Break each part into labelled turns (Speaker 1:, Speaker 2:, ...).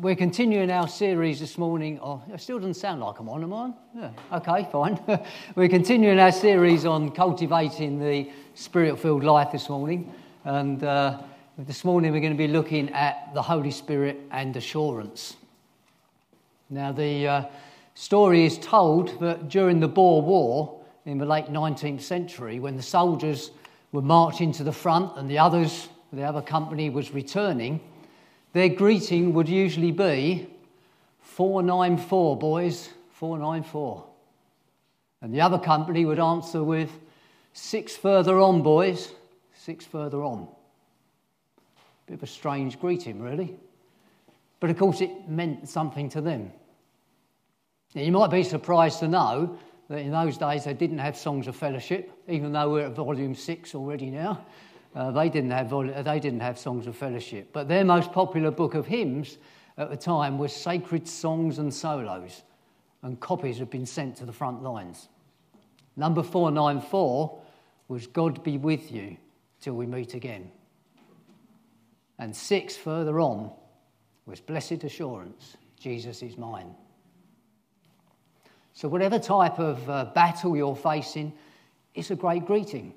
Speaker 1: We're continuing our series this morning. Oh, it still doesn't sound like I'm on, am I? Yeah. Okay, fine. We're continuing our series on cultivating the spirit filled life this morning. And uh, this morning we're going to be looking at the Holy Spirit and assurance. Now, the uh, story is told that during the Boer War in the late 19th century, when the soldiers were marching to the front and the others, the other company was returning, their greeting would usually be 494, boys, 494. And the other company would answer with six further on, boys, six further on. Bit of a strange greeting, really. But of course, it meant something to them. Now, you might be surprised to know that in those days they didn't have songs of fellowship, even though we're at volume six already now. Uh, they, didn't have, they didn't have songs of fellowship. But their most popular book of hymns at the time was Sacred Songs and Solos, and copies had been sent to the front lines. Number 494 was God be with you till we meet again. And six further on was Blessed Assurance, Jesus is mine. So, whatever type of uh, battle you're facing, it's a great greeting.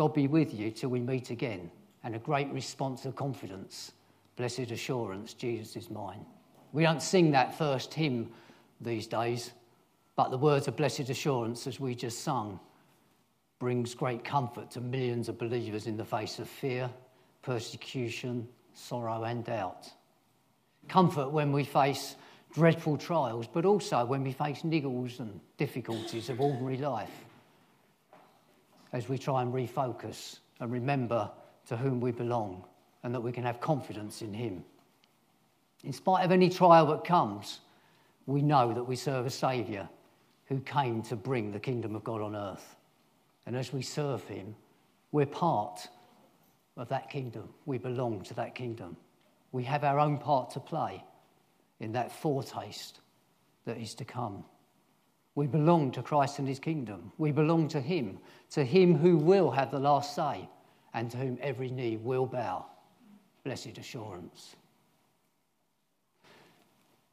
Speaker 1: God be with you till we meet again. And a great response of confidence. Blessed assurance, Jesus is mine. We don't sing that first hymn these days, but the words of blessed assurance, as we just sung, brings great comfort to millions of believers in the face of fear, persecution, sorrow, and doubt. Comfort when we face dreadful trials, but also when we face niggles and difficulties of ordinary life as we try and refocus and remember to whom we belong and that we can have confidence in Him. In spite of any trial that comes, we know that we serve a Saviour who came to bring the kingdom of God on earth. And as we serve Him, we're part of that kingdom. We belong to that kingdom. We have our own part to play in that foretaste that is to come. We belong to Christ and his kingdom. We belong to him, to him who will have the last say, and to whom every knee will bow. Blessed assurance.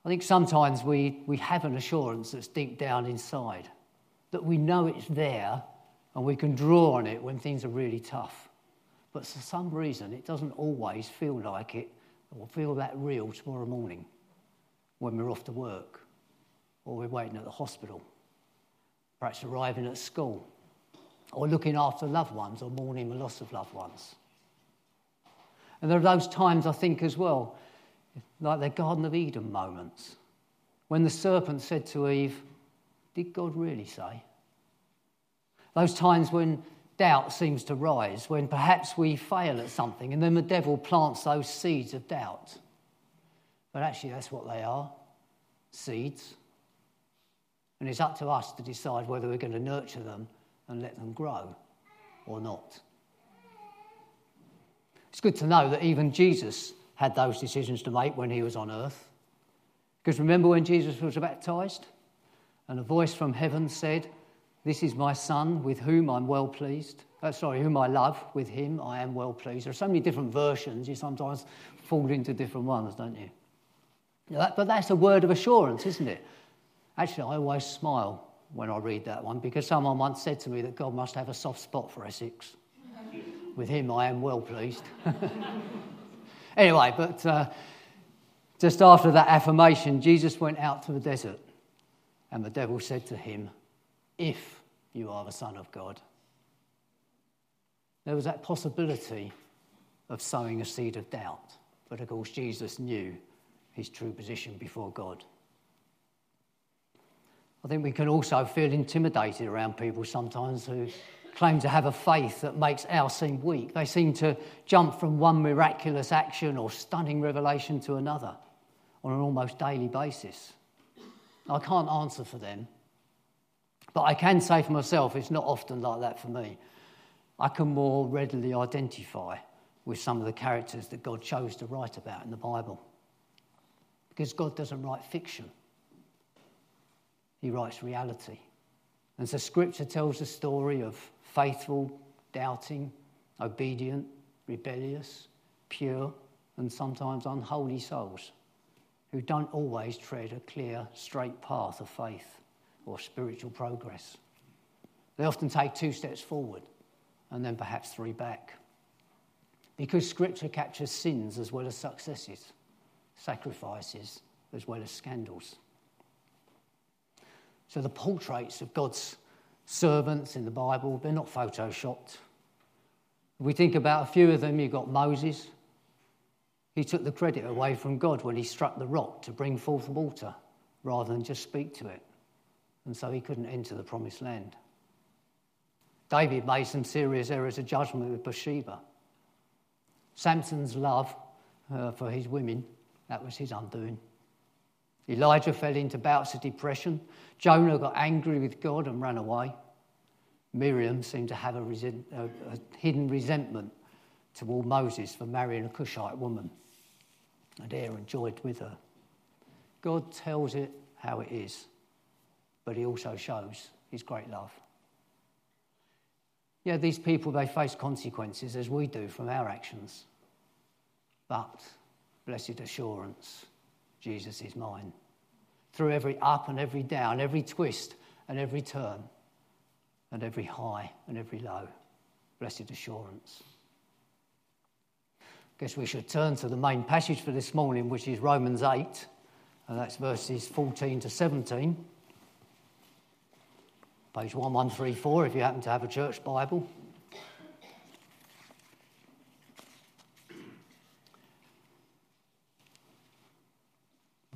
Speaker 1: I think sometimes we, we have an assurance that's deep down inside, that we know it's there and we can draw on it when things are really tough. But for some reason, it doesn't always feel like it or feel that real tomorrow morning when we're off to work or we're waiting at the hospital, perhaps arriving at school, or looking after loved ones or mourning the loss of loved ones. And there are those times, I think, as well, like the Garden of Eden moments, when the serpent said to Eve, Did God really say? Those times when doubt seems to rise, when perhaps we fail at something, and then the devil plants those seeds of doubt. But actually, that's what they are seeds. And it's up to us to decide whether we're going to nurture them and let them grow or not. It's good to know that even Jesus had those decisions to make when he was on earth. Because remember when Jesus was baptized and a voice from heaven said, This is my son with whom I'm well pleased. Oh, sorry, whom I love, with him I am well pleased. There are so many different versions, you sometimes fall into different ones, don't you? But that's a word of assurance, isn't it? Actually, I always smile when I read that one because someone once said to me that God must have a soft spot for Essex. With him, I am well pleased. anyway, but uh, just after that affirmation, Jesus went out to the desert, and the devil said to him, If you are the Son of God. There was that possibility of sowing a seed of doubt, but of course, Jesus knew his true position before God. I think we can also feel intimidated around people sometimes who claim to have a faith that makes ours seem weak. They seem to jump from one miraculous action or stunning revelation to another on an almost daily basis. I can't answer for them, but I can say for myself it's not often like that for me. I can more readily identify with some of the characters that God chose to write about in the Bible. Because God doesn't write fiction, he writes reality. And so scripture tells the story of faithful, doubting, obedient, rebellious, pure, and sometimes unholy souls. who don't always tread a clear, straight path of faith or spiritual progress. They often take two steps forward and then perhaps three back. Because Scripture captures sins as well as successes, sacrifices as well as scandals. So the portraits of God's servants in the Bible, they're not photoshopped. We think about a few of them, you've got Moses. He took the credit away from God when he struck the rock to bring forth water rather than just speak to it. And so he couldn't enter the promised land. David made some serious errors of judgment with Bathsheba. Samson's love uh, for his women, that was his undoing. Elijah fell into bouts of depression. Jonah got angry with God and ran away. Miriam seemed to have a, resent, a, a hidden resentment toward Moses for marrying a Cushite woman, and Aaron joined with her. God tells it how it is, but he also shows his great love. Yeah, these people, they face consequences as we do from our actions. But, blessed assurance, Jesus is mine. Through every up and every down, every twist and every turn, and every high and every low, blessed assurance. I guess we should turn to the main passage for this morning, which is Romans 8, and that's verses 14 to 17 page 1134 if you happen to have a church Bible.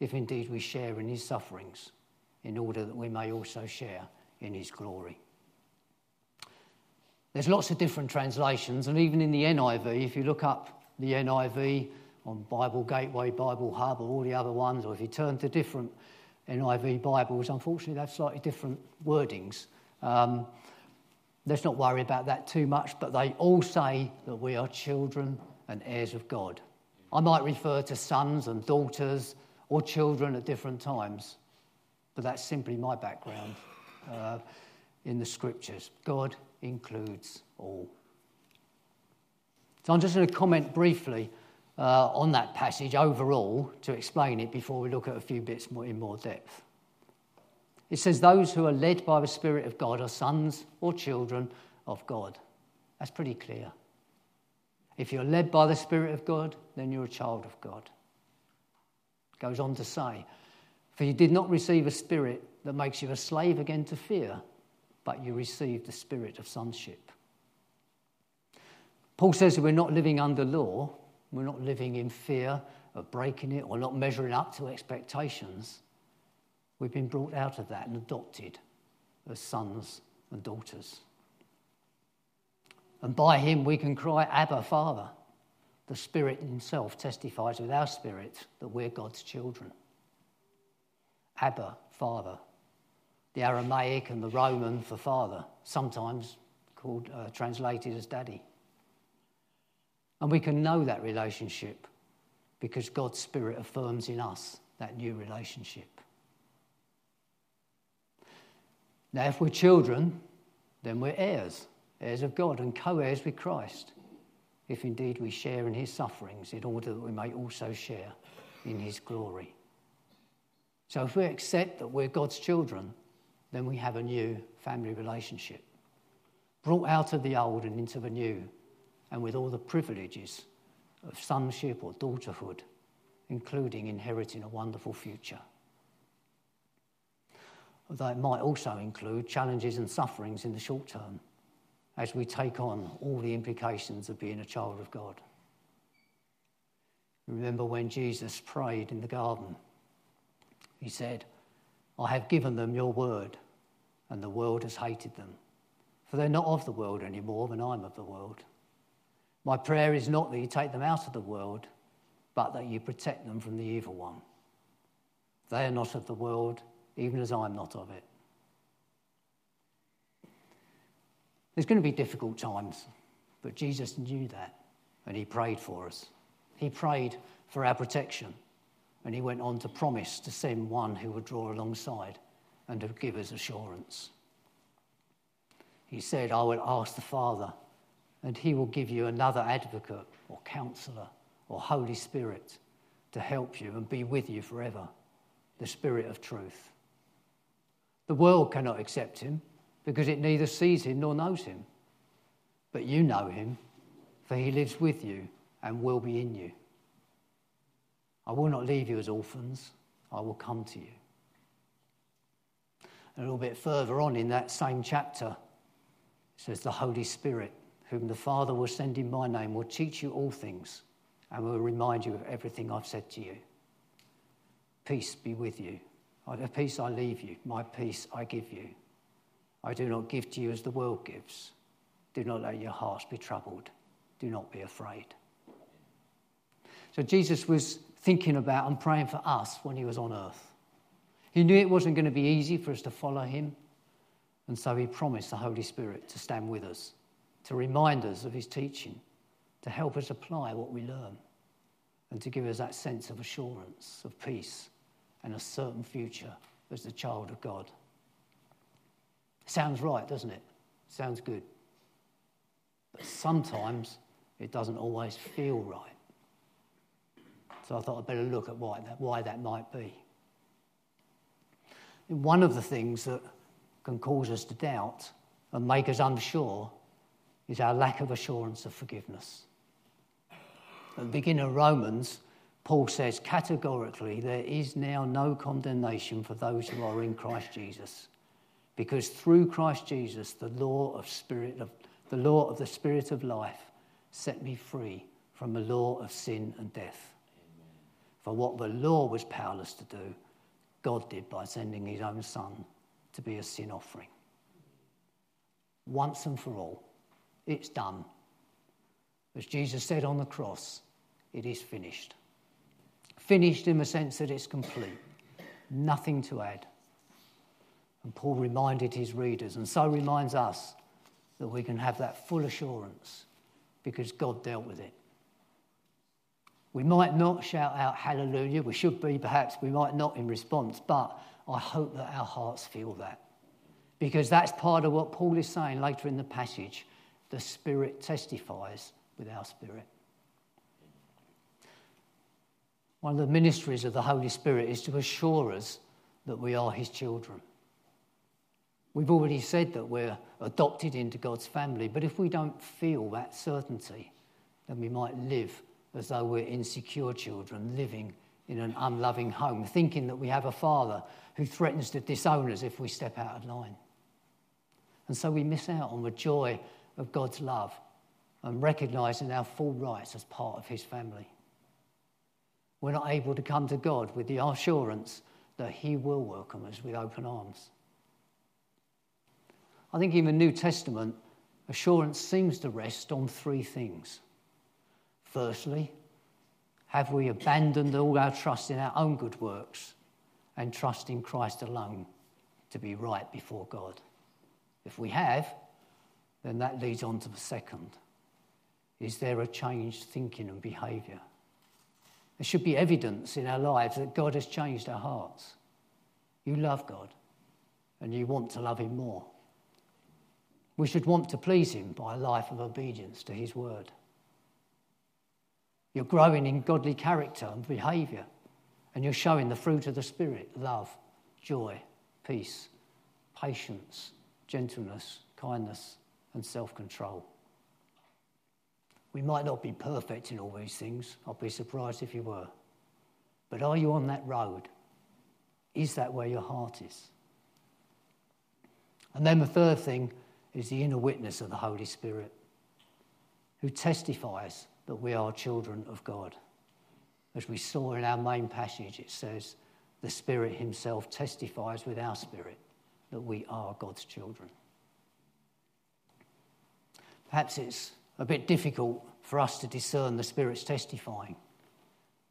Speaker 1: if indeed we share in his sufferings, in order that we may also share in his glory. There's lots of different translations, and even in the NIV, if you look up the NIV on Bible Gateway, Bible Hub, or all the other ones, or if you turn to different NIV Bibles, unfortunately, they have slightly different wordings. Um, let's not worry about that too much, but they all say that we are children and heirs of God. I might refer to sons and daughters or children at different times, but that's simply my background uh, in the scriptures. God includes all. So I'm just going to comment briefly uh, on that passage overall to explain it before we look at a few bits more in more depth. It says, Those who are led by the Spirit of God are sons or children of God. That's pretty clear. If you're led by the Spirit of God, then you're a child of God. Goes on to say, For you did not receive a spirit that makes you a slave again to fear, but you received the spirit of sonship. Paul says that we're not living under law, we're not living in fear of breaking it or not measuring up to expectations. We've been brought out of that and adopted as sons and daughters. And by him we can cry, Abba, Father. The Spirit Himself testifies with our spirit that we're God's children. Abba, Father. The Aramaic and the Roman for father, sometimes called, uh, translated as daddy. And we can know that relationship because God's Spirit affirms in us that new relationship. Now, if we're children, then we're heirs, heirs of God and co heirs with Christ, if indeed we share in his sufferings, in order that we may also share in his glory. So, if we accept that we're God's children, then we have a new family relationship, brought out of the old and into the new, and with all the privileges of sonship or daughterhood, including inheriting a wonderful future. Although it might also include challenges and sufferings in the short term as we take on all the implications of being a child of God. Remember when Jesus prayed in the garden? He said, I have given them your word, and the world has hated them. For they're not of the world any more than I'm of the world. My prayer is not that you take them out of the world, but that you protect them from the evil one. They are not of the world, even as I'm not of it. There's going to be difficult times, but Jesus knew that and he prayed for us. He prayed for our protection and he went on to promise to send one who would draw alongside and to give us assurance. He said, I will ask the Father, and he will give you another advocate or counselor or Holy Spirit to help you and be with you forever the Spirit of truth. The world cannot accept him because it neither sees him nor knows him. But you know him, for he lives with you and will be in you. I will not leave you as orphans, I will come to you. A little bit further on in that same chapter, it says, The Holy Spirit, whom the Father will send in my name, will teach you all things and will remind you of everything I've said to you. Peace be with you. The peace I leave you, my peace I give you. I do not give to you as the world gives. Do not let your hearts be troubled. Do not be afraid. So Jesus was thinking about and praying for us when he was on earth. He knew it wasn't going to be easy for us to follow him, and so he promised the Holy Spirit to stand with us, to remind us of his teaching, to help us apply what we learn, and to give us that sense of assurance, of peace, and a certain future as the child of God. Sounds right, doesn't it? Sounds good. But sometimes it doesn't always feel right. So I thought I'd better look at why that, why that might be. One of the things that can cause us to doubt and make us unsure is our lack of assurance of forgiveness. At the beginning of Romans, Paul says categorically, there is now no condemnation for those who are in Christ Jesus. Because through Christ Jesus, the law of spirit of the law of the spirit of life set me free from the law of sin and death. Amen. For what the law was powerless to do, God did by sending his own son to be a sin offering. Once and for all, it's done. As Jesus said on the cross, it is finished. Finished in the sense that it's complete, nothing to add. And Paul reminded his readers, and so reminds us, that we can have that full assurance because God dealt with it. We might not shout out hallelujah, we should be perhaps, we might not in response, but I hope that our hearts feel that. Because that's part of what Paul is saying later in the passage. The Spirit testifies with our spirit. One of the ministries of the Holy Spirit is to assure us that we are His children. We've already said that we're adopted into God's family, but if we don't feel that certainty, then we might live as though we're insecure children living in an unloving home, thinking that we have a father who threatens to disown us if we step out of line. And so we miss out on the joy of God's love and recognizing our full rights as part of his family. We're not able to come to God with the assurance that he will welcome us with open arms. I think in the New Testament, assurance seems to rest on three things. Firstly, have we abandoned all our trust in our own good works and trust in Christ alone to be right before God? If we have, then that leads on to the second. Is there a changed thinking and behaviour? There should be evidence in our lives that God has changed our hearts. You love God and you want to love Him more. We should want to please Him by a life of obedience to His word. You're growing in godly character and behaviour, and you're showing the fruit of the Spirit love, joy, peace, patience, gentleness, kindness, and self control. We might not be perfect in all these things. I'd be surprised if you were. But are you on that road? Is that where your heart is? And then the third thing is the inner witness of the Holy Spirit, who testifies that we are children of God. As we saw in our main passage, it says, the Spirit Himself testifies with our spirit that we are God's children. Perhaps it's a bit difficult for us to discern the Spirit's testifying,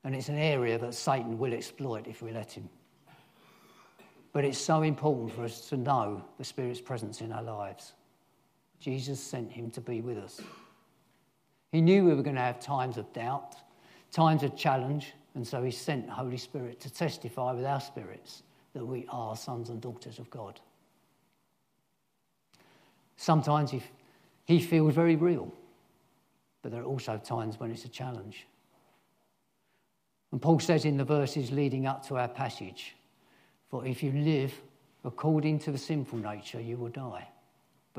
Speaker 1: and it's an area that Satan will exploit if we let him. But it's so important for us to know the Spirit's presence in our lives. Jesus sent him to be with us. He knew we were going to have times of doubt, times of challenge, and so he sent the Holy Spirit to testify with our spirits that we are sons and daughters of God. Sometimes he, he feels very real, but there are also times when it's a challenge. And Paul says in the verses leading up to our passage, For if you live according to the sinful nature, you will die.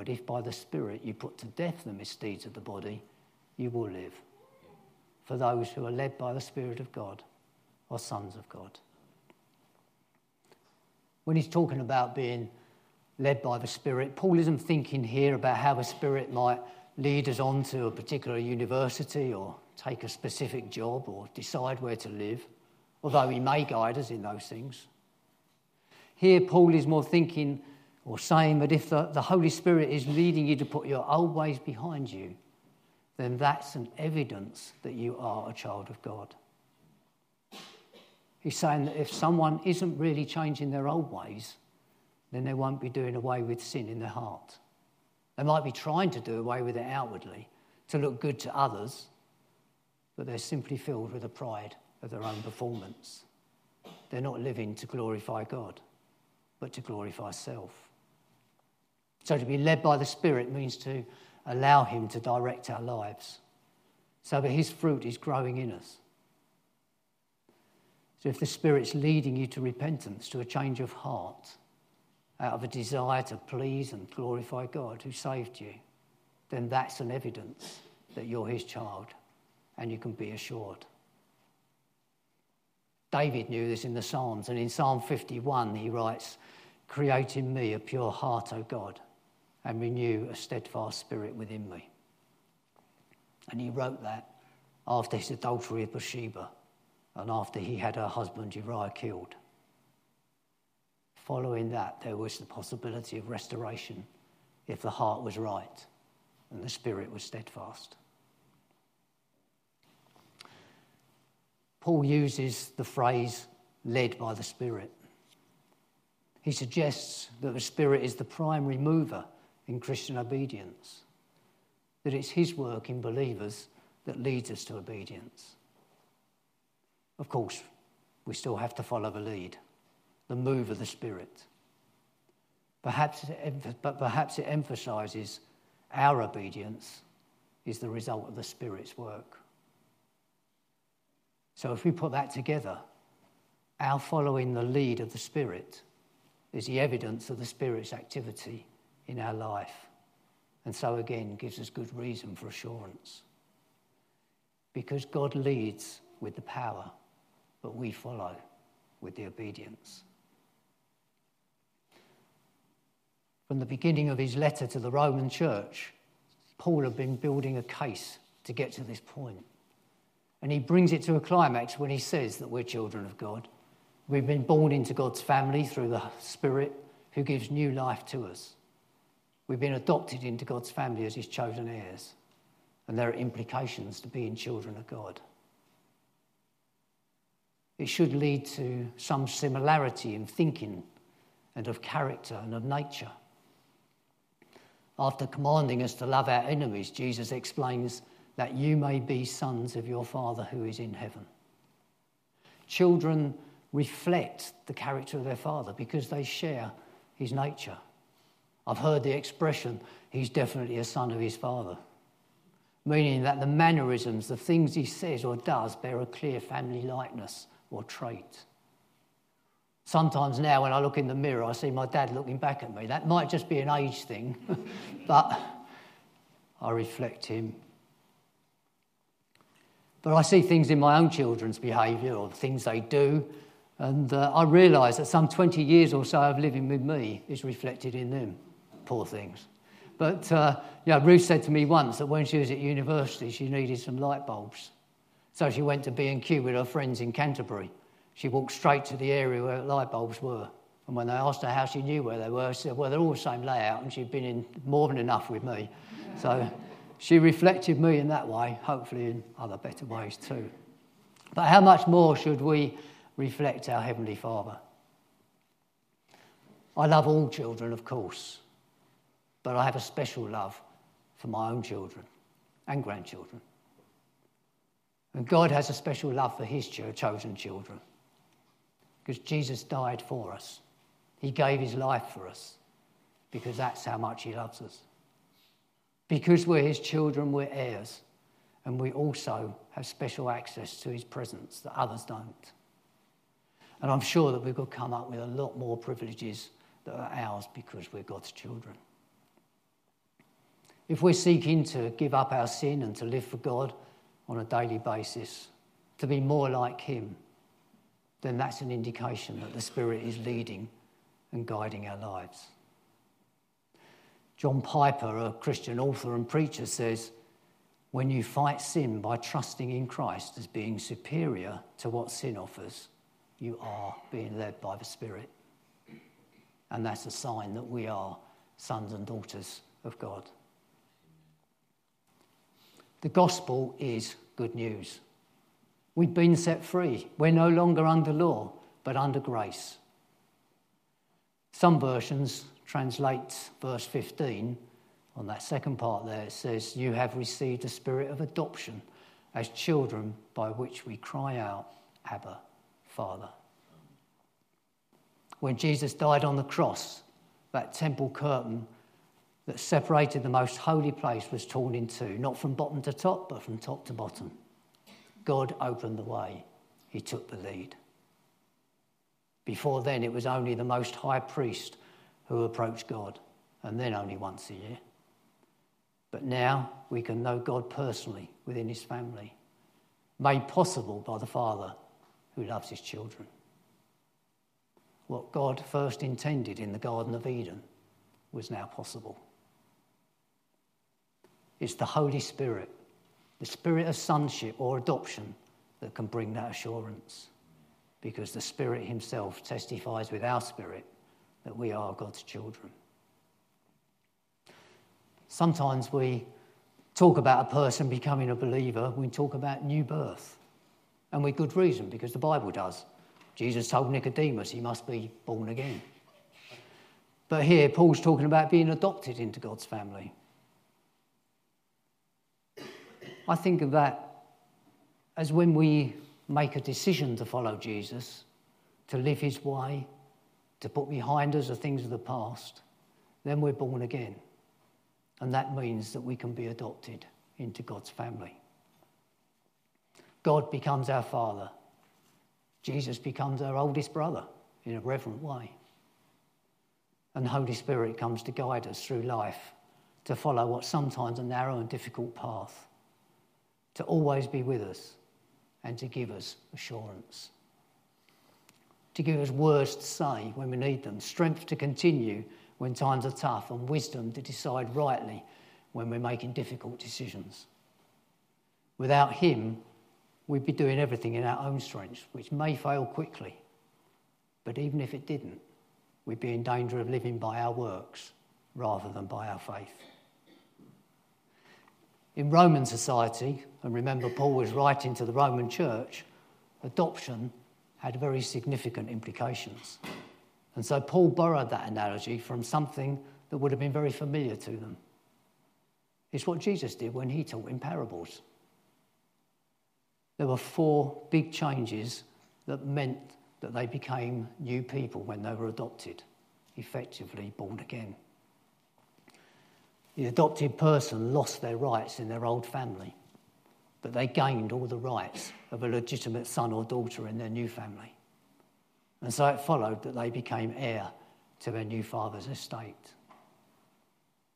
Speaker 1: But if by the Spirit you put to death the misdeeds of the body, you will live. For those who are led by the Spirit of God are sons of God. When he's talking about being led by the Spirit, Paul isn't thinking here about how the Spirit might lead us on to a particular university or take a specific job or decide where to live, although he may guide us in those things. Here, Paul is more thinking or saying that if the, the Holy Spirit is leading you to put your old ways behind you, then that's an evidence that you are a child of God. He's saying that if someone isn't really changing their old ways, then they won't be doing away with sin in their heart. They might be trying to do away with it outwardly to look good to others, but they're simply filled with the pride of their own performance. They're not living to glorify God, but to glorify self. So to be led by the Spirit means to allow Him to direct our lives so that His fruit is growing in us. So if the Spirit's leading you to repentance, to a change of heart, out of a desire to please and glorify God who saved you, then that's an evidence that you're his child and you can be assured. David knew this in the Psalms, and in Psalm 51 he writes, Create in me a pure heart, O God, and renew a steadfast spirit within me. And he wrote that after his adultery of Bathsheba and after he had her husband Uriah killed. Following that, there was the possibility of restoration if the heart was right and the spirit was steadfast. Paul uses the phrase led by the Spirit. He suggests that the Spirit is the primary mover in Christian obedience, that it's His work in believers that leads us to obedience. Of course, we still have to follow the lead the move of the Spirit. Perhaps but perhaps it emphasizes our obedience is the result of the Spirit's work. So if we put that together, our following the lead of the Spirit is the evidence of the Spirit's activity in our life. And so again gives us good reason for assurance. Because God leads with the power, but we follow with the obedience. From the beginning of his letter to the Roman church, Paul had been building a case to get to this point. And he brings it to a climax when he says that we're children of God. We've been born into God's family through the Spirit who gives new life to us. We've been adopted into God's family as his chosen heirs. And there are implications to being children of God. It should lead to some similarity in thinking and of character and of nature. After commanding us to love our enemies, Jesus explains that you may be sons of your Father who is in heaven. Children reflect the character of their father because they share his nature. I've heard the expression, he's definitely a son of his father, meaning that the mannerisms, the things he says or does, bear a clear family likeness or trait. Sometimes now, when I look in the mirror, I see my dad looking back at me. That might just be an age thing, but I reflect him. But I see things in my own children's behaviour or things they do, and uh, I realise that some 20 years or so of living with me is reflected in them. Poor things. But uh, yeah, Ruth said to me once that when she was at university, she needed some light bulbs. So she went to B&Q with her friends in Canterbury she walked straight to the area where light bulbs were. And when they asked her how she knew where they were, she said, Well, they're all the same layout, and she'd been in more than enough with me. So she reflected me in that way, hopefully in other better ways too. But how much more should we reflect our Heavenly Father? I love all children, of course, but I have a special love for my own children and grandchildren. And God has a special love for his chosen children because Jesus died for us. He gave his life for us because that's how much he loves us. Because we're his children, we're heirs, and we also have special access to his presence that others don't. And I'm sure that we could come up with a lot more privileges that are ours because we're God's children. If we're seeking to give up our sin and to live for God on a daily basis, to be more like Him, then that's an indication that the Spirit is leading and guiding our lives. John Piper, a Christian author and preacher, says, When you fight sin by trusting in Christ as being superior to what sin offers, you are being led by the Spirit. And that's a sign that we are sons and daughters of God. The gospel is good news. We've been set free. We're no longer under law, but under grace. Some versions translate verse 15 on that second part there. It says, You have received a spirit of adoption as children by which we cry out, Abba, Father. When Jesus died on the cross, that temple curtain that separated the most holy place was torn in two, not from bottom to top, but from top to bottom. God opened the way, He took the lead. Before then, it was only the most high priest who approached God, and then only once a year. But now we can know God personally within His family, made possible by the Father who loves His children. What God first intended in the Garden of Eden was now possible. It's the Holy Spirit, the spirit of sonship or adoption, that can bring that assurance. Because the Spirit Himself testifies with our spirit that we are God's children. Sometimes we talk about a person becoming a believer, we talk about new birth. And with good reason, because the Bible does. Jesus told Nicodemus he must be born again. But here, Paul's talking about being adopted into God's family. I think of that as when we make a decision to follow Jesus, to live his way, to put behind us the things of the past, then we're born again. And that means that we can be adopted into God's family. God becomes our Father. Jesus becomes our oldest brother in a reverent way. And the Holy Spirit comes to guide us through life to follow what's sometimes a narrow and difficult path, to always be with us and to give us assurance, to give us words to say when we need them, strength to continue when times are tough, and wisdom to decide rightly when we're making difficult decisions. Without Him, we'd be doing everything in our own strength, which may fail quickly. But even if it didn't, we'd be in danger of living by our works rather than by our faith. In Roman society, and remember Paul was writing to the Roman church, adoption had very significant implications. And so Paul borrowed that analogy from something that would have been very familiar to them. It's what Jesus did when he taught in parables there were four big changes that meant that they became new people when they were adopted, effectively born again. The adopted person lost their rights in their old family, but they gained all the rights of a legitimate son or daughter in their new family. And so it followed that they became heir to their new father's estate.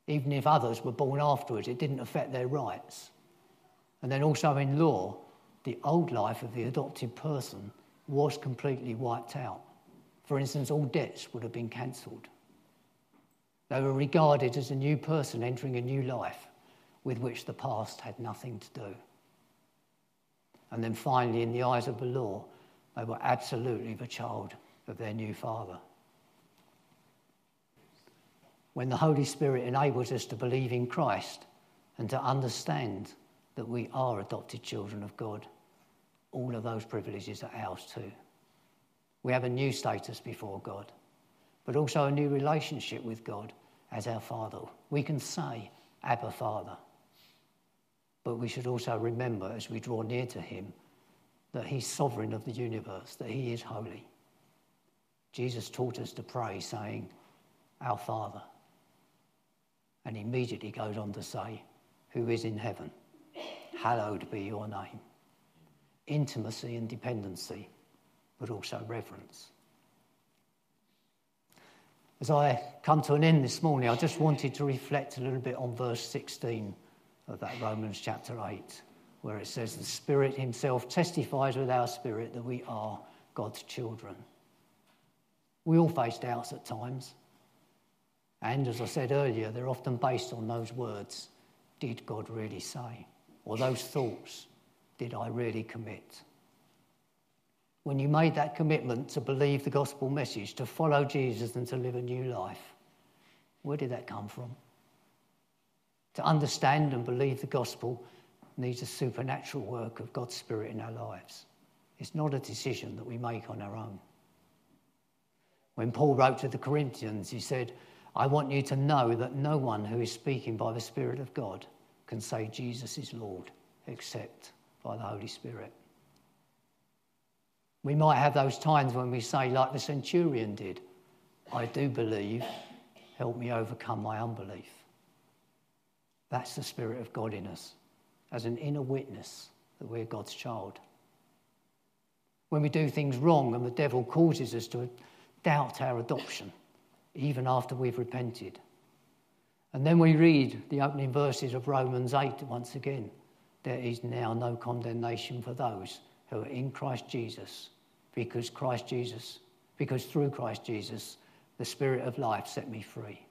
Speaker 1: Even if others were born afterwards, it didn't affect their rights. And then also in law, the old life of the adopted person was completely wiped out. For instance, all debts would have been cancelled. They were regarded as a new person entering a new life with which the past had nothing to do. And then finally, in the eyes of the law, they were absolutely the child of their new father. When the Holy Spirit enables us to believe in Christ and to understand that we are adopted children of God, all of those privileges are ours too. We have a new status before God. but also a new relationship with God as our Father. We can say, Abba, Father. But we should also remember as we draw near to Him that He's sovereign of the universe, that He is holy. Jesus taught us to pray, saying, Our Father. And immediately goes on to say, Who is in heaven, hallowed be your name. Intimacy and dependency, but also reverence. As I come to an end this morning, I just wanted to reflect a little bit on verse 16 of that Romans chapter 8, where it says, The Spirit Himself testifies with our spirit that we are God's children. We all face doubts at times. And as I said earlier, they're often based on those words Did God really say? Or those thoughts Did I really commit? When you made that commitment to believe the gospel message, to follow Jesus and to live a new life, where did that come from? To understand and believe the gospel needs a supernatural work of God's Spirit in our lives. It's not a decision that we make on our own. When Paul wrote to the Corinthians, he said, I want you to know that no one who is speaking by the Spirit of God can say Jesus is Lord except by the Holy Spirit. We might have those times when we say, like the centurion did, I do believe, help me overcome my unbelief. That's the Spirit of God in us, as an inner witness that we're God's child. When we do things wrong and the devil causes us to doubt our adoption, even after we've repented. And then we read the opening verses of Romans 8 once again. There is now no condemnation for those who are in Christ Jesus, because Christ Jesus, because through Christ Jesus, the Spirit of life set me free.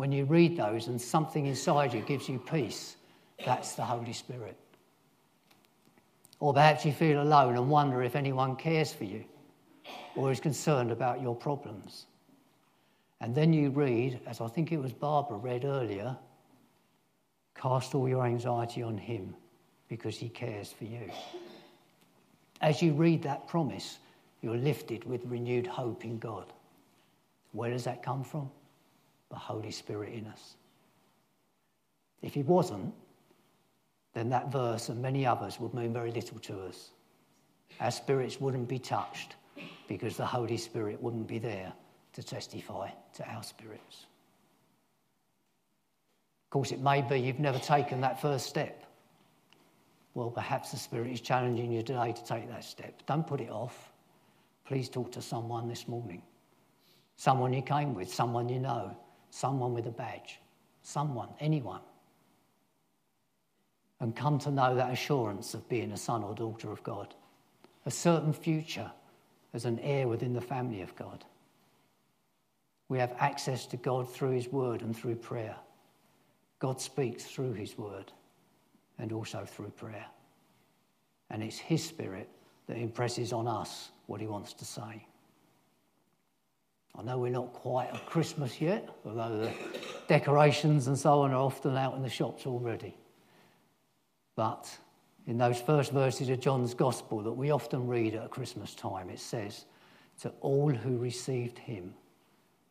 Speaker 1: When you read those and something inside you gives you peace, that's the Holy Spirit. Or perhaps you feel alone and wonder if anyone cares for you or is concerned about your problems. And then you read, as I think it was Barbara read earlier, cast all your anxiety on him because he cares for you. As you read that promise, you're lifted with renewed hope in God. Where does that come from? The Holy Spirit in us. If he wasn't, then that verse and many others would mean very little to us. Our spirits wouldn't be touched because the Holy Spirit wouldn't be there to testify to our spirits. Of course, it may be you've never taken that first step. Well, perhaps the Spirit is challenging you today to take that step. Don't put it off. Please talk to someone this morning. Someone you came with, someone you know, someone with a badge, someone, anyone. And come to know that assurance of being a son or daughter of God, a certain future as an heir within the family of God. We have access to God through His Word and through prayer. God speaks through His Word and also through prayer. And it's His Spirit that impresses on us what He wants to say. I know we're not quite at Christmas yet, although the decorations and so on are often out in the shops already. But in those first verses of John's Gospel that we often read at Christmas time, it says, To all who received him,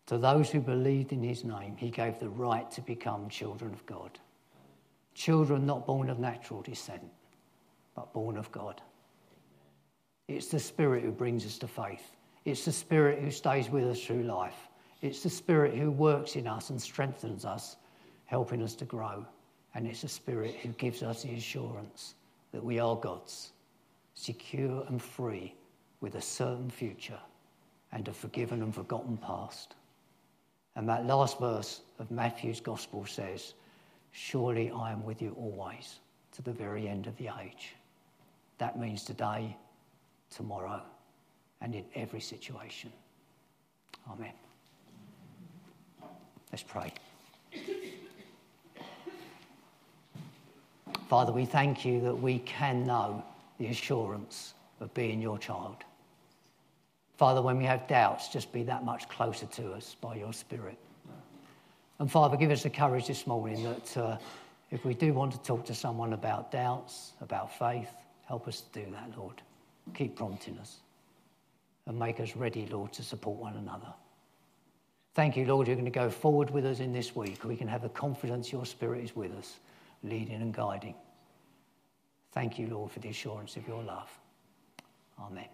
Speaker 1: to those who believed in his name, he gave the right to become children of God. Children not born of natural descent, but born of God. It's the Spirit who brings us to faith. It's the Spirit who stays with us through life. It's the Spirit who works in us and strengthens us, helping us to grow. And it's the Spirit who gives us the assurance that we are God's, secure and free with a certain future and a forgiven and forgotten past. And that last verse of Matthew's Gospel says, Surely I am with you always to the very end of the age. That means today, tomorrow, and in every situation. Amen. Let's pray. Father, we thank you that we can know the assurance of being your child. Father, when we have doubts, just be that much closer to us by your Spirit. And Father, give us the courage this morning that uh, if we do want to talk to someone about doubts, about faith, help us to do that, Lord. Keep prompting us and make us ready, Lord, to support one another. Thank you, Lord, you're going to go forward with us in this week. We can have the confidence your Spirit is with us, leading and guiding. Thank you, Lord, for the assurance of your love. Amen.